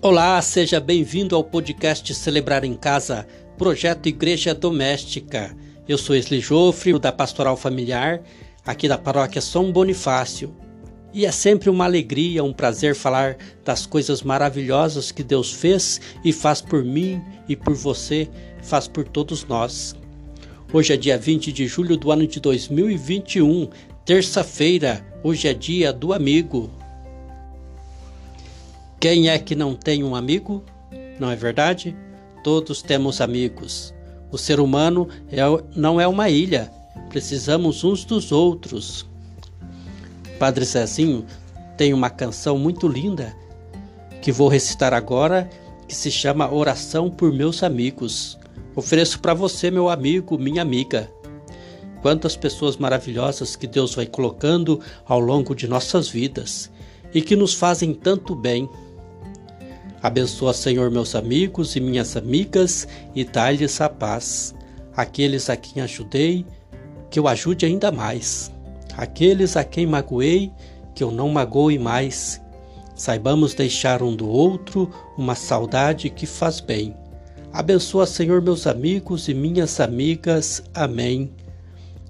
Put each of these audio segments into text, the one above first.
Olá, seja bem-vindo ao podcast Celebrar em Casa, projeto Igreja Doméstica. Eu sou Esli Jofre, da Pastoral Familiar, aqui da paróquia São Bonifácio. E é sempre uma alegria, um prazer falar das coisas maravilhosas que Deus fez e faz por mim e por você, faz por todos nós. Hoje é dia 20 de julho do ano de 2021, terça-feira. Hoje é dia do amigo. Quem é que não tem um amigo? Não é verdade? Todos temos amigos. O ser humano é, não é uma ilha. Precisamos uns dos outros. Padre Zezinho tem uma canção muito linda que vou recitar agora, que se chama Oração por Meus Amigos. Ofereço para você, meu amigo, minha amiga. Quantas pessoas maravilhosas que Deus vai colocando ao longo de nossas vidas e que nos fazem tanto bem. Abençoa, Senhor, meus amigos e minhas amigas e dá-lhes a paz. Aqueles a quem ajudei, que eu ajude ainda mais. Aqueles a quem magoei, que eu não magoe mais. Saibamos deixar um do outro uma saudade que faz bem. Abençoa, Senhor, meus amigos e minhas amigas. Amém.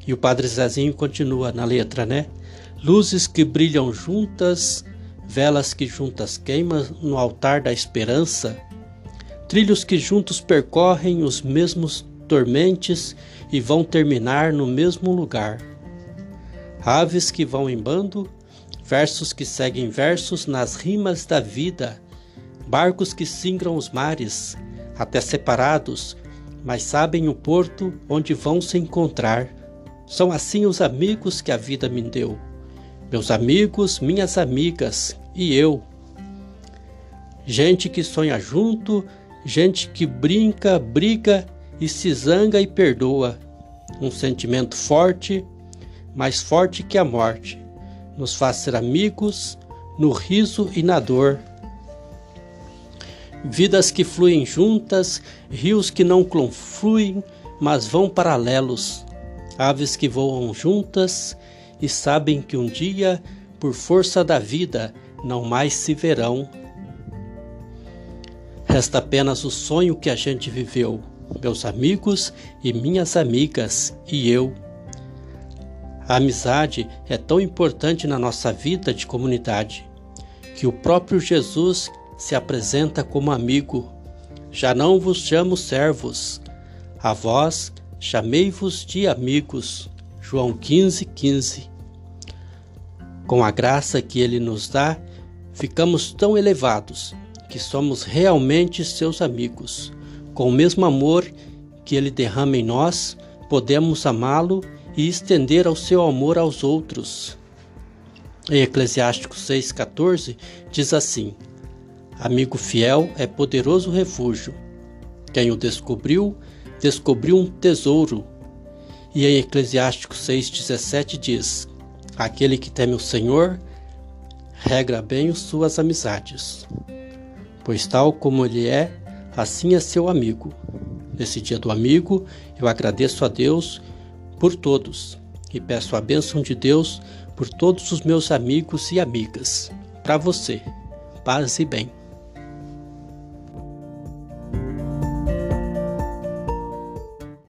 E o Padre Zezinho continua na letra, né? Luzes que brilham juntas velas que juntas queimam no altar da esperança, trilhos que juntos percorrem os mesmos tormentes e vão terminar no mesmo lugar. Aves que vão em bando, versos que seguem versos nas rimas da vida, barcos que singram os mares, até separados, mas sabem o porto onde vão se encontrar. São assim os amigos que a vida me deu meus amigos, minhas amigas e eu. Gente que sonha junto, gente que brinca, briga e se zanga e perdoa. Um sentimento forte, mais forte que a morte, nos faz ser amigos no riso e na dor. Vidas que fluem juntas, rios que não confluem, mas vão paralelos, aves que voam juntas e sabem que um dia, por força da vida, não mais se verão. Resta apenas o sonho que a gente viveu, meus amigos e minhas amigas e eu. A amizade é tão importante na nossa vida de comunidade que o próprio Jesus se apresenta como amigo. Já não vos chamo servos, a vós chamei-vos de amigos. João 15, 15. Com a graça que Ele nos dá, ficamos tão elevados que somos realmente seus amigos. Com o mesmo amor que Ele derrama em nós, podemos amá-lo e estender o seu amor aos outros. Em Eclesiástico 6,14 diz assim: Amigo fiel é poderoso refúgio. Quem o descobriu, descobriu um tesouro e em Eclesiástico 6,17 diz: Aquele que teme o Senhor regra bem suas amizades, pois tal como ele é, assim é seu amigo. Nesse dia do amigo, eu agradeço a Deus por todos e peço a bênção de Deus por todos os meus amigos e amigas. Para você, paz e bem.